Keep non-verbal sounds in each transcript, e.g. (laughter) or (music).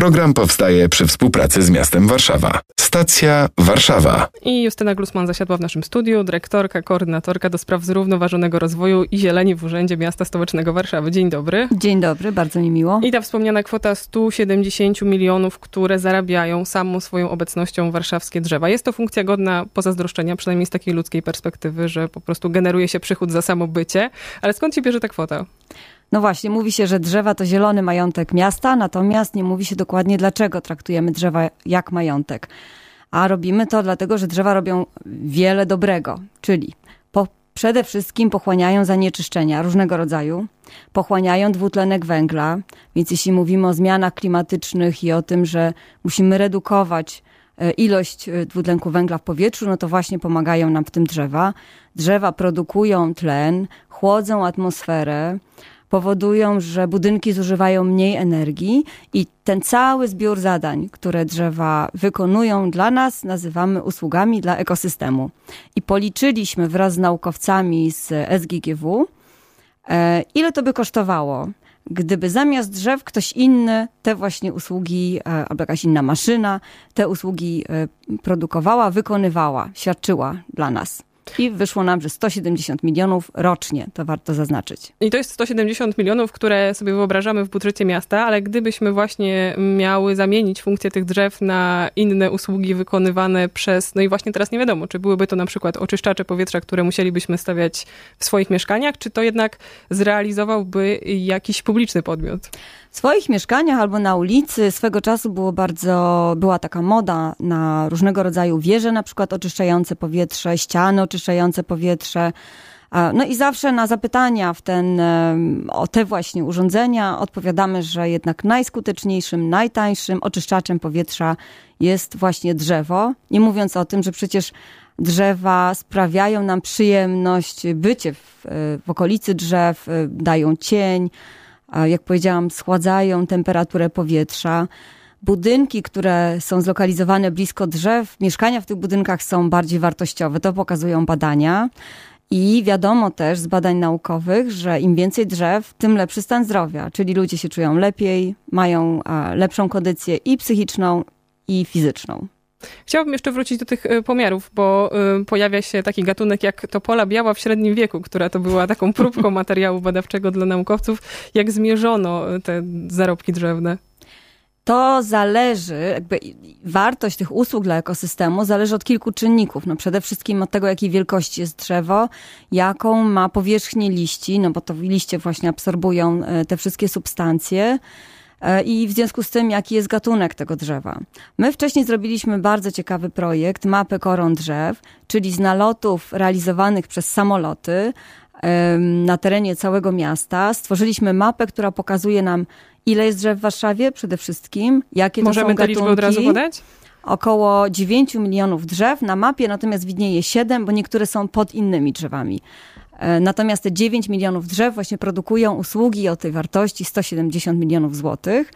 Program powstaje przy współpracy z miastem Warszawa. Stacja Warszawa. I Justyna Glusman zasiadła w naszym studiu, dyrektorka, koordynatorka do spraw zrównoważonego rozwoju i zieleni w Urzędzie Miasta Stołecznego Warszawy. Dzień dobry. Dzień dobry, bardzo mi miło. I ta wspomniana kwota 170 milionów, które zarabiają samą swoją obecnością warszawskie drzewa. Jest to funkcja godna pozazdroszczenia, przynajmniej z takiej ludzkiej perspektywy, że po prostu generuje się przychód za samo bycie. Ale skąd się bierze ta kwota? No właśnie, mówi się, że drzewa to zielony majątek miasta, natomiast nie mówi się dokładnie, dlaczego traktujemy drzewa jak majątek. A robimy to dlatego, że drzewa robią wiele dobrego, czyli po, przede wszystkim pochłaniają zanieczyszczenia różnego rodzaju, pochłaniają dwutlenek węgla, więc jeśli mówimy o zmianach klimatycznych i o tym, że musimy redukować e, ilość e, dwutlenku węgla w powietrzu, no to właśnie pomagają nam w tym drzewa. Drzewa produkują tlen, chłodzą atmosferę, powodują, że budynki zużywają mniej energii i ten cały zbiór zadań, które drzewa wykonują dla nas, nazywamy usługami dla ekosystemu. I policzyliśmy wraz z naukowcami z SGGW, e, ile to by kosztowało, gdyby zamiast drzew ktoś inny te właśnie usługi, e, albo jakaś inna maszyna, te usługi e, produkowała, wykonywała, świadczyła dla nas. I wyszło nam, że 170 milionów rocznie, to warto zaznaczyć. I to jest 170 milionów, które sobie wyobrażamy w budżecie miasta, ale gdybyśmy właśnie miały zamienić funkcję tych drzew na inne usługi wykonywane przez, no i właśnie teraz nie wiadomo, czy byłyby to na przykład oczyszczacze powietrza, które musielibyśmy stawiać w swoich mieszkaniach, czy to jednak zrealizowałby jakiś publiczny podmiot? W swoich mieszkaniach albo na ulicy swego czasu było bardzo, była taka moda na różnego rodzaju wieże, na przykład oczyszczające powietrze, ściany oczyszczające powietrze. No i zawsze na zapytania w ten, o te właśnie urządzenia odpowiadamy, że jednak najskuteczniejszym, najtańszym oczyszczaczem powietrza jest właśnie drzewo. Nie mówiąc o tym, że przecież drzewa sprawiają nam przyjemność bycie w, w okolicy drzew, dają cień, jak powiedziałam, schładzają temperaturę powietrza. Budynki, które są zlokalizowane blisko drzew, mieszkania w tych budynkach są bardziej wartościowe. To pokazują badania. I wiadomo też z badań naukowych, że im więcej drzew, tym lepszy stan zdrowia, czyli ludzie się czują lepiej, mają lepszą kondycję i psychiczną, i fizyczną. Chciałabym jeszcze wrócić do tych e, pomiarów, bo e, pojawia się taki gatunek jak topola biała w średnim wieku, która to była taką próbką (laughs) materiału badawczego dla naukowców. Jak zmierzono e, te zarobki drzewne? To zależy, jakby wartość tych usług dla ekosystemu zależy od kilku czynników. No przede wszystkim od tego, jakiej wielkości jest drzewo, jaką ma powierzchnię liści, no bo to liście właśnie absorbują te wszystkie substancje E, i w związku z tym, jaki jest gatunek tego drzewa. My wcześniej zrobiliśmy bardzo ciekawy projekt, mapę koron drzew, czyli z nalotów realizowanych przez samoloty na terenie całego miasta. Stworzyliśmy mapę, która pokazuje nam, ile jest drzew w Warszawie przede wszystkim, jakie Możemy to są gatunki. Możemy te liczby od razu podać? Około 9 milionów drzew na mapie, natomiast widnieje 7, bo niektóre są pod innymi drzewami. E, natomiast te 9 milionów drzew właśnie produkują usługi o tej wartości 170 milionów złotych.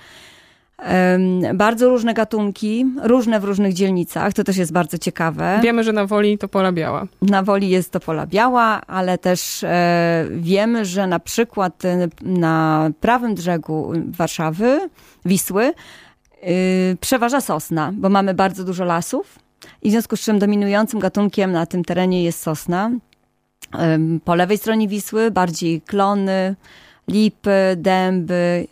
Bardzo różne gatunki, różne w różnych dzielnicach, to też jest bardzo ciekawe. Wiemy, że na Woli to pola biała. Na Woli jest to pola biała, ale też e, wiemy, że na przykład e, na prawym brzegu Warszawy, Wisły, przeważa sosna, bo mamy bardzo dużo lasów i w związku z czym dominującym gatunkiem na tym terenie jest sosna. Po lewej stronie Wisły bardziej klony, lipy, dęby,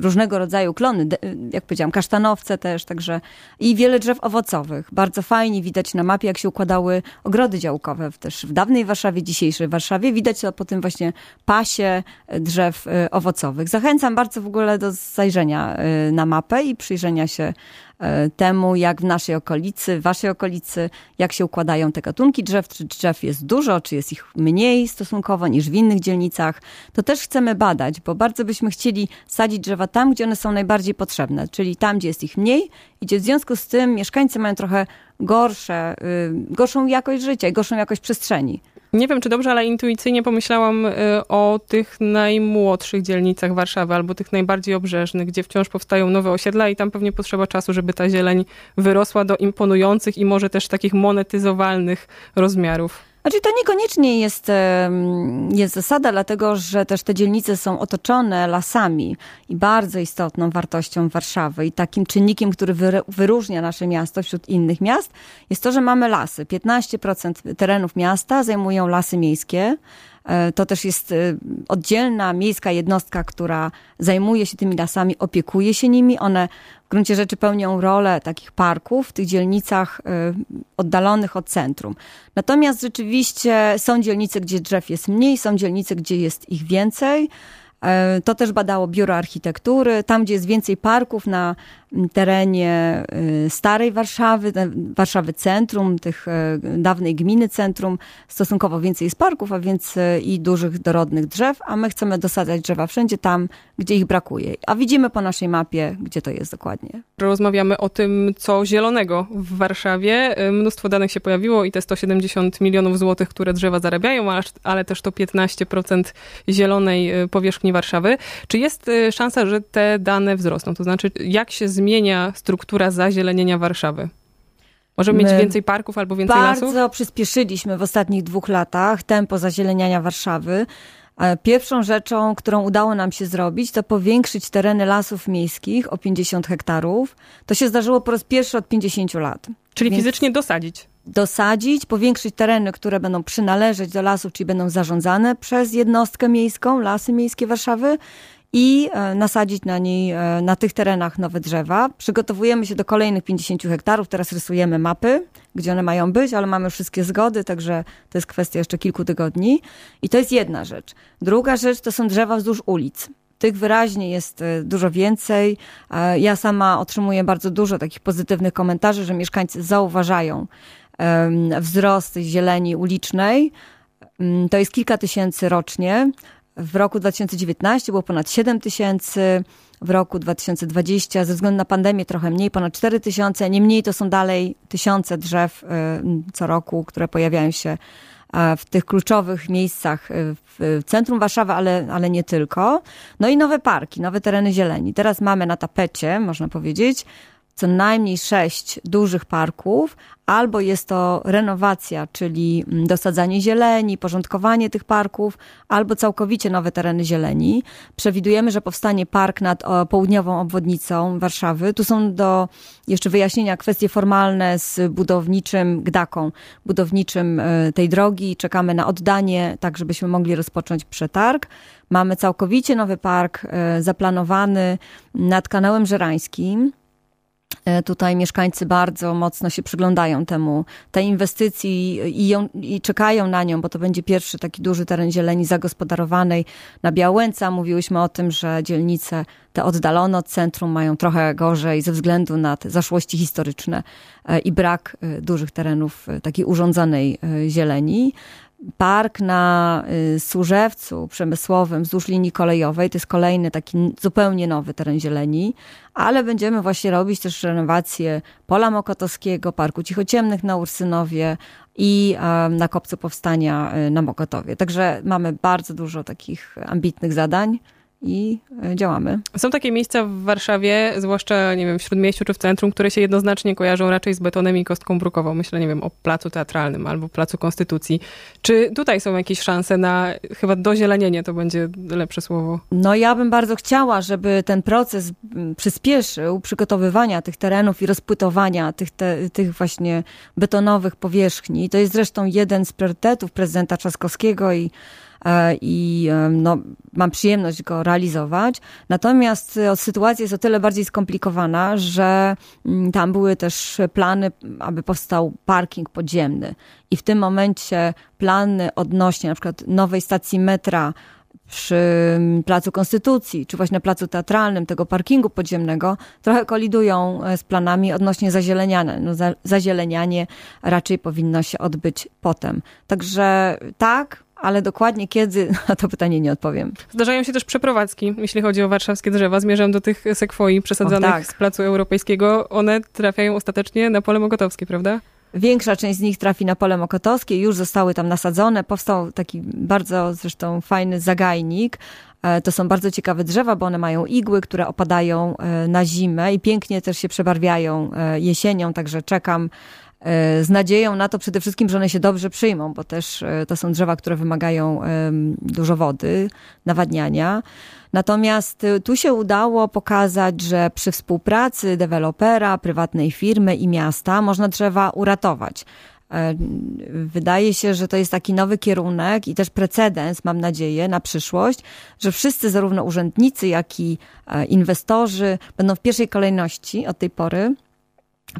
różnego rodzaju klony, jak powiedziałam, kasztanowce też, także i wiele drzew owocowych. Bardzo fajnie widać na mapie, jak się układały ogrody działkowe też w dawnej Warszawie, dzisiejszej Warszawie. Widać to po tym właśnie pasie drzew y, owocowych. Zachęcam bardzo w ogóle do zajrzenia y, na mapę i przyjrzenia się E, temu, jak w naszej okolicy, w waszej okolicy, jak się układają te gatunki drzew, czy drzew jest dużo, czy jest ich mniej stosunkowo niż w innych dzielnicach. To też chcemy badać, bo bardzo byśmy chcieli sadzić drzewa tam, gdzie one są najbardziej potrzebne, czyli tam, gdzie jest ich mniej i gdzie w związku z tym mieszkańcy mają trochę gorsze, y, gorszą jakość życia i gorszą jakość przestrzeni. Nie wiem, czy dobrze, ale intuicyjnie pomyślałam y, o tych najmłodszych dzielnicach Warszawy, albo tych najbardziej obrzeżnych, gdzie wciąż powstają nowe osiedla i tam pewnie potrzeba czasu, żeby ta zieleń wyrosła do imponujących i może też takich monetyzowalnych rozmiarów. Znaczy to niekoniecznie jest, jest zasada, dlatego że też te dzielnice są otoczone lasami i bardzo istotną wartością Warszawy i takim czynnikiem, który wyróżnia nasze miasto wśród innych miast jest to, że mamy lasy. 15% terenów miasta zajmują lasy miejskie, E, to też jest e, oddzielna miejska jednostka, która zajmuje się tymi lasami, opiekuje się nimi. One w gruncie rzeczy pełnią rolę takich parków w tych dzielnicach e, oddalonych od centrum. Natomiast rzeczywiście są dzielnice, gdzie drzew jest mniej, są dzielnice, gdzie jest ich więcej. E, to też badało Biuro Architektury. Tam, gdzie jest więcej parków na terenie y, starej Warszawy, Warszawy Centrum, tych e, dawnej gminy Centrum, stosunkowo więcej jest parków, a więc e, i dużych dorodnych drzew, a my chcemy dosadzać drzewa wszędzie tam, gdzie ich brakuje. A widzimy po naszej mapie, gdzie to jest dokładnie. Rozmawiamy o tym, co zielonego w Warszawie. Mnóstwo danych się pojawiło i te 170 milionów złotych, które drzewa zarabiają, ale też to 15% zielonej powierzchni Warszawy. Czy jest y, szansa, że te dane wzrosną? To znaczy, jak się zmienia struktura zazielenienia Warszawy? Możemy mieć więcej parków albo więcej bardzo lasów? Bardzo przyspieszyliśmy w ostatnich dwóch latach tempo zazieleniania Warszawy. E, pierwszą rzeczą, którą udało nam się zrobić, to powiększyć tereny lasów miejskich o 50 hektarów. To się zdarzyło po raz pierwszy od 50 lat. Czyli Więc... fizycznie dosadzić? dosadzić, powiększyć tereny, które będą przynależeć do lasów, czyli będą zarządzane przez jednostkę miejską, Lasy Miejskie Warszawy i e, nasadzić na niej, e, na tych terenach nowe drzewa. Przygotowujemy się do kolejnych 50 hektarów, teraz rysujemy mapy, gdzie one mają być, ale mamy wszystkie zgody, także to jest kwestia jeszcze kilku tygodni. I to jest jedna rzecz. Druga rzecz to są drzewa wzdłuż ulic. Tych wyraźnie jest e, dużo więcej. Ja sama otrzymuję bardzo dużo takich pozytywnych komentarzy, że mieszkańcy zauważają wzrost zieleni ulicznej. Mm, to jest kilka tysięcy rocznie. W roku 2019 było ponad 7 tysięcy, w roku 2020 ze względu na pandemię trochę mniej, ponad 4 tysiące. Niemniej to są dalej tysiące drzew co roku, które pojawiają się w tych kluczowych miejscach w centrum Warszawy, ale, ale nie tylko. No i nowe parki, nowe tereny zieleni. Teraz mamy na tapecie, można powiedzieć, co najmniej sześć dużych parków, albo jest to renowacja, czyli mm, dosadzanie zieleni, porządkowanie tych parków, albo całkowicie nowe tereny zieleni. Przewidujemy, że powstanie park nad południową obwodnicą Warszawy. Tu są do jeszcze wyjaśnienia kwestie formalne z budowniczym GDAKą, budowniczym e, tej drogi. Czekamy na oddanie, tak żebyśmy mogli rozpocząć przetarg. Mamy całkowicie nowy park e, zaplanowany nad kanałem Żerańskim tutaj mieszkańcy bardzo mocno się przyglądają temu, tej inwestycji i, ją, i, czekają na nią, bo to będzie pierwszy taki duży teren zieleni zagospodarowanej na Białęca. Mówiłyśmy o tym, że dzielnice te oddalone od centrum mają trochę gorzej ze względu na te zaszłości historyczne e, i brak e, dużych terenów takiej urządzonej zieleni park na y, Służewcu przemysłowym wzdłuż linii kolejowej. To jest kolejny taki zupełnie nowy teren zieleni, ale będziemy właśnie robić też renowację Pola Mokotowskiego, Parku Cichociemnych na Ursynowie i na Kopcu Powstania y, na Mokotowie. Także mamy bardzo dużo takich ambitnych zadań i e, działamy. Są takie miejsca w Warszawie, zwłaszcza, nie wiem, w Śródmieściu czy w centrum, które się jednoznacznie kojarzą raczej z betonem i kostką brukową. Myślę, nie wiem, o Placu Teatralnym albo Placu Konstytucji. Czy tutaj są jakieś szanse na chyba dozielenienie, to będzie lepsze słowo? No ja bym bardzo chciała, żeby ten proces przyspieszył przygotowywania tych terenów i rozpłytowania tych, te, tych właśnie betonowych powierzchni. To jest zresztą jeden z priorytetów prezydenta Trzaskowskiego i i e, no, mam przyjemność go realizować. Natomiast e, sytuacja jest o tyle bardziej skomplikowana, że mm, tam były też plany, aby powstał parking podziemny. I w tym momencie plany odnośnie na przykład nowej stacji metra przy mm, Placu Konstytucji, czy właśnie na Placu Teatralnym, tego parkingu podziemnego, trochę kolidują z planami odnośnie zazieleniania. No, za, zazielenianie raczej powinno się odbyć potem. Także tak, ale dokładnie kiedy, (laughs) na to pytanie nie odpowiem. Zdarzają się też przeprowadzki, jeśli chodzi o warszawskie drzewa. Zmierzam do tych sekwoi przesadzanych tak. z Placu Europejskiego. One trafiają ostatecznie na pole mokotowskie, prawda? Większa część z nich trafi na pole mokotowskie, już zostały tam nasadzone. Powstał taki bardzo zresztą fajny zagajnik. E, to są bardzo ciekawe drzewa, bo one mają igły, które opadają e, na zimę i pięknie też się przebarwiają e, jesienią, także czekam z nadzieją na to przede wszystkim, że one się dobrze przyjmą, bo też e, to są drzewa, które wymagają dużo wody, nawadniania. Natomiast e, tu się udało pokazać, że przy współpracy dewelopera, prywatnej firmy i miasta można drzewa uratować. Wydaje się, że to jest taki nowy kierunek i też precedens, mam nadzieję, na przyszłość, że wszyscy, zarówno urzędnicy, jak i inwestorzy, będą w pierwszej kolejności od tej pory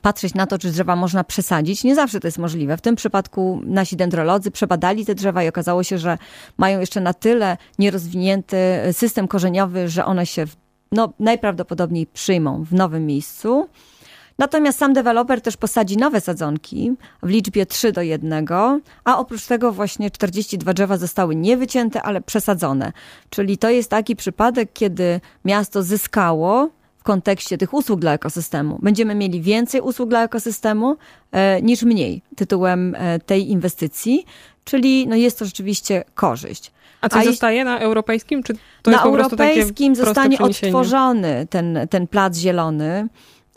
patrzeć na to, czy drzewa można przesadzić. Nie zawsze to jest możliwe. W tym przypadku nasi dendrolodzy przebadali te drzewa i okazało się, że mają jeszcze na tyle nierozwinięty system korzeniowy, że one się no, najprawdopodobniej przyjmą w nowym miejscu. Natomiast sam deweloper też posadzi nowe sadzonki w liczbie 3 do 1, a oprócz tego właśnie 42 drzewa zostały nie wycięte, ale przesadzone. Czyli to jest taki przypadek, kiedy miasto zyskało kontekście tych usług dla ekosystemu. Będziemy mieli więcej usług dla ekosystemu e, niż mniej tytułem e, tej inwestycji, czyli no jest to rzeczywiście korzyść. A coś A zostaje na europejskim? Czy to na jest europejskim zostanie odtworzony ten, ten plac zielony.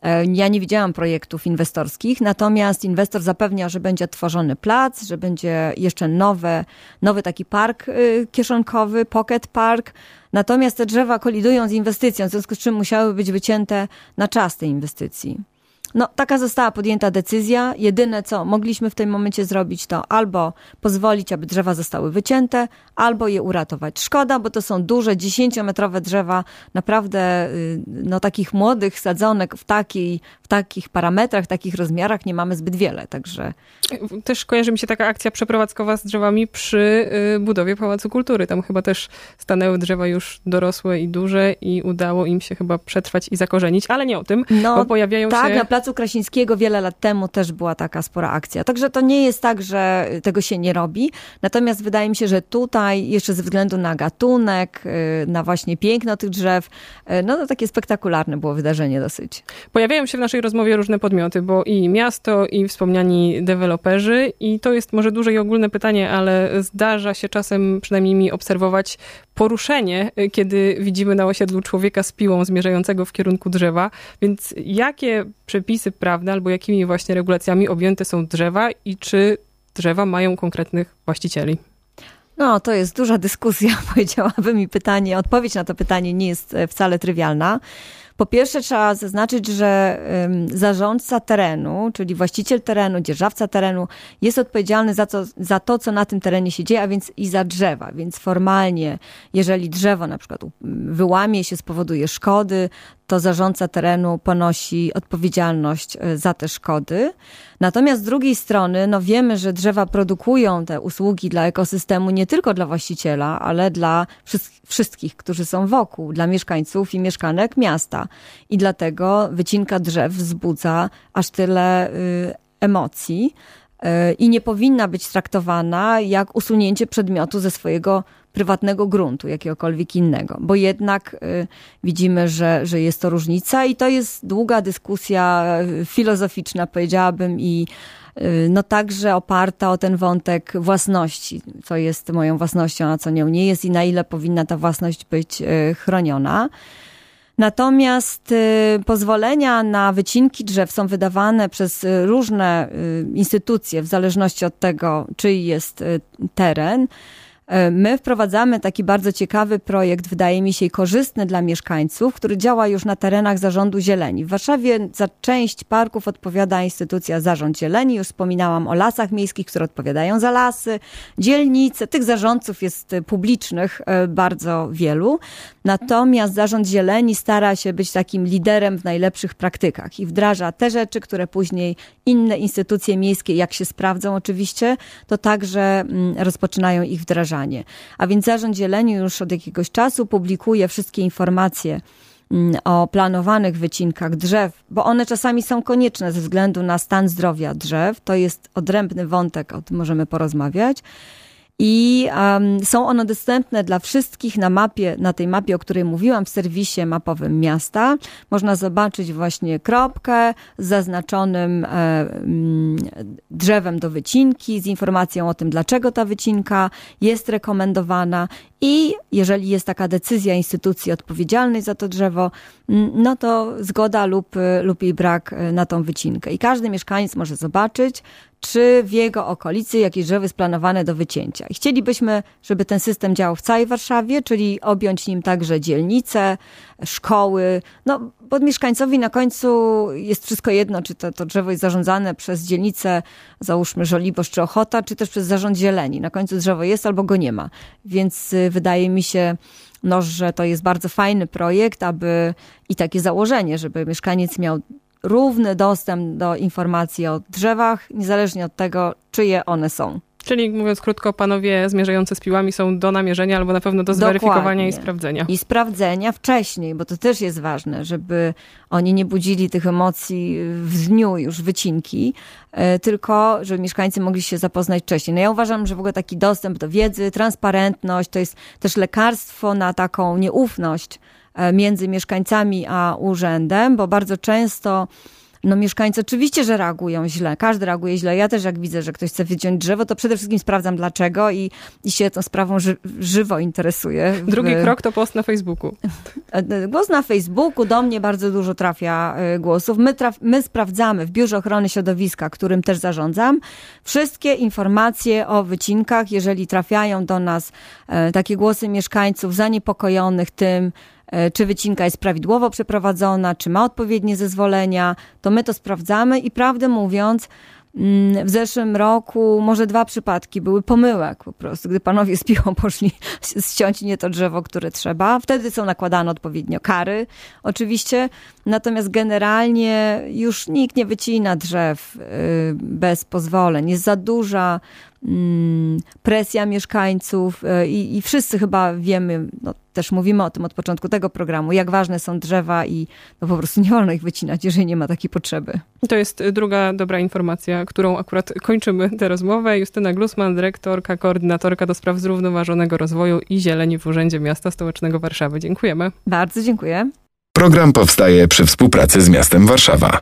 E, ja nie widziałam projektów inwestorskich, natomiast inwestor zapewnia, że będzie tworzony plac, że będzie jeszcze nowe, nowy taki park y, kieszonkowy, pocket park. Natomiast te drzewa kolidują z inwestycją, w związku z czym musiały być wycięte na czas tej inwestycji. No, taka została podjęta decyzja. Jedyne, co mogliśmy w tym momencie zrobić, to albo pozwolić, aby drzewa zostały wycięte, albo je uratować. Szkoda, bo to są duże, dziesięciometrowe drzewa, naprawdę y, no, takich młodych sadzonek w, takiej, w takich parametrach, takich rozmiarach nie mamy zbyt wiele, także... Też kojarzy mi się taka akcja przeprowadzkowa z drzewami przy y, budowie Pałacu Kultury. Tam chyba też stanęły drzewa już dorosłe i duże i udało im się chyba przetrwać i zakorzenić, ale nie o tym, no, bo pojawiają tak, się... Placu Krasińskiego wiele lat temu też była taka spora akcja. Także to nie jest tak, że tego się nie robi. Natomiast wydaje mi się, że tutaj jeszcze ze względu na gatunek, y, na właśnie piękno tych drzew, y, no to takie spektakularne było wydarzenie dosyć. Pojawiają się w naszej rozmowie różne podmioty, bo i miasto, i wspomniani deweloperzy i to jest może duże i ogólne pytanie, ale zdarza się czasem przynajmniej mi obserwować poruszenie, y, kiedy widzimy na osiedlu człowieka z piłą zmierzającego w kierunku drzewa. Więc jakie przepisy prawne albo jakimi właśnie regulacjami objęte są drzewa i czy drzewa mają konkretnych właścicieli? No, to jest duża dyskusja, (laughs) powiedziałabym, i pytanie, odpowiedź na to pytanie nie jest e, wcale trywialna. Po pierwsze trzeba zaznaczyć, że zarządca terenu, czyli właściciel terenu, dzierżawca terenu jest odpowiedzialny za, co, za to, co na tym terenie się dzieje, a więc i za drzewa. Więc formalnie, jeżeli drzewo na przykład wyłamie się, spowoduje szkody, to zarządca terenu ponosi odpowiedzialność e, za te szkody. Natomiast z drugiej strony, no wiemy, że drzewa produkują te usługi dla ekosystemu nie tylko dla właściciela, ale dla wszystkich, którzy są wokół, dla mieszkańców i mieszkanek miasta. I dlatego wycinka drzew wzbudza aż tyle y, emocji i nie powinna być traktowana jak usunięcie przedmiotu ze swojego prywatnego gruntu, jakiegokolwiek innego, bo jednak y, widzimy, że, że jest to różnica i to jest długa dyskusja y, filozoficzna, powiedziałabym, i no także oparta o ten wątek własności, co jest moją własnością, a co nią nie jest i na ile powinna ta własność być chroniona. Natomiast pozwolenia na wycinki drzew są wydawane przez różne instytucje w zależności od tego, czyj jest teren. E, my wprowadzamy taki bardzo ciekawy projekt, wydaje mi się, korzystny dla mieszkańców, który działa już na terenach Zarządu Zieleni. W Warszawie za część parków odpowiada instytucja Zarząd Zieleni. Już wspominałam o lasach miejskich, które odpowiadają za lasy, dzielnice. Tych zarządców jest publicznych e, bardzo wielu. Natomiast Zarząd Zieleni stara się być takim liderem w najlepszych praktykach i wdraża te rzeczy, które później inne instytucje miejskie, jak się sprawdzą oczywiście, to także mm, rozpoczynają ich wdrażanie. A więc Zarząd Zieleni już od jakiegoś czasu publikuje wszystkie informacje mm, o planowanych wycinkach drzew, bo one czasami są konieczne ze względu na stan zdrowia drzew. To jest odrębny wątek, o tym możemy porozmawiać. I um, są one dostępne dla wszystkich na mapie, na tej mapie, o której mówiłam, w serwisie mapowym miasta. Można zobaczyć właśnie kropkę z zaznaczonym e, mm, drzewem do wycinki, z informacją o tym, dlaczego ta wycinka jest rekomendowana i jeżeli jest taka decyzja instytucji odpowiedzialnej za to drzewo, mm, no to zgoda lub, lub jej brak e, na tą wycinkę. I każdy mieszkaniec może zobaczyć, czy w jego okolicy jakieś drzewo jest planowane do wycięcia. I chcielibyśmy, żeby ten system działał w całej Warszawie, czyli objąć nim także dzielnice, szkoły, no bo mieszkańcowi na końcu jest wszystko jedno, czy to, to drzewo jest zarządzane przez dzielnicę, załóżmy Żoliborz czy Ochota, czy też przez zarząd zieleni. Na końcu drzewo jest albo go nie ma. Więc y, wydaje mi się, no, że to jest bardzo fajny projekt, aby i takie założenie, żeby mieszkaniec miał równy dostęp do informacji o drzewach, niezależnie od tego, czyje one są. Czyli mówiąc krótko, panowie zmierzający z piłami są do namierzenia albo na pewno do zweryfikowania Dokładnie. i sprawdzenia. I sprawdzenia wcześniej, bo to też jest ważne, żeby oni nie budzili tych emocji w dniu już wycinki, e, tylko żeby mieszkańcy mogli się zapoznać wcześniej. No ja uważam, że w ogóle taki dostęp do wiedzy, transparentność to jest też lekarstwo na taką nieufność między mieszkańcami a urzędem, bo bardzo często no mieszkańcy oczywiście, że reagują źle. Każdy reaguje źle. Ja też jak widzę, że ktoś chce wyciąć drzewo, to przede wszystkim sprawdzam dlaczego i, i się tą sprawą ży, żywo interesuję. Drugi krok to post na Facebooku. E, głos na Facebooku, do mnie bardzo dużo trafia e, głosów. My, traf, my sprawdzamy w Biurze Ochrony Środowiska, którym też zarządzam, wszystkie informacje o wycinkach, jeżeli trafiają do nas takie głosy mieszkańców zaniepokojonych tym, E, czy wycinka jest prawidłowo przeprowadzona, czy ma odpowiednie zezwolenia, to my to sprawdzamy i prawdę mówiąc, mm, w zeszłym roku może dwa przypadki były pomyłek po prostu, gdy panowie z piłą poszli (laughs) ściąć nie to drzewo, które trzeba. Wtedy są nakładane odpowiednio kary, oczywiście. Natomiast generalnie już nikt nie wycina drzew y, bez pozwoleń. Jest za duża presja mieszkańców y, i, i wszyscy chyba wiemy, no, też mówimy o tym od początku tego programu, jak ważne są drzewa i no po prostu nie wolno ich wycinać, jeżeli nie ma takiej potrzeby. To jest druga dobra informacja, którą akurat kończymy tę rozmowę. Justyna Glusman, dyrektorka, koordynatorka do spraw zrównoważonego rozwoju i zieleni w Urzędzie Miasta Stołecznego Warszawy. Dziękujemy. Bardzo dziękuję. Program powstaje przy współpracy z miastem Warszawa.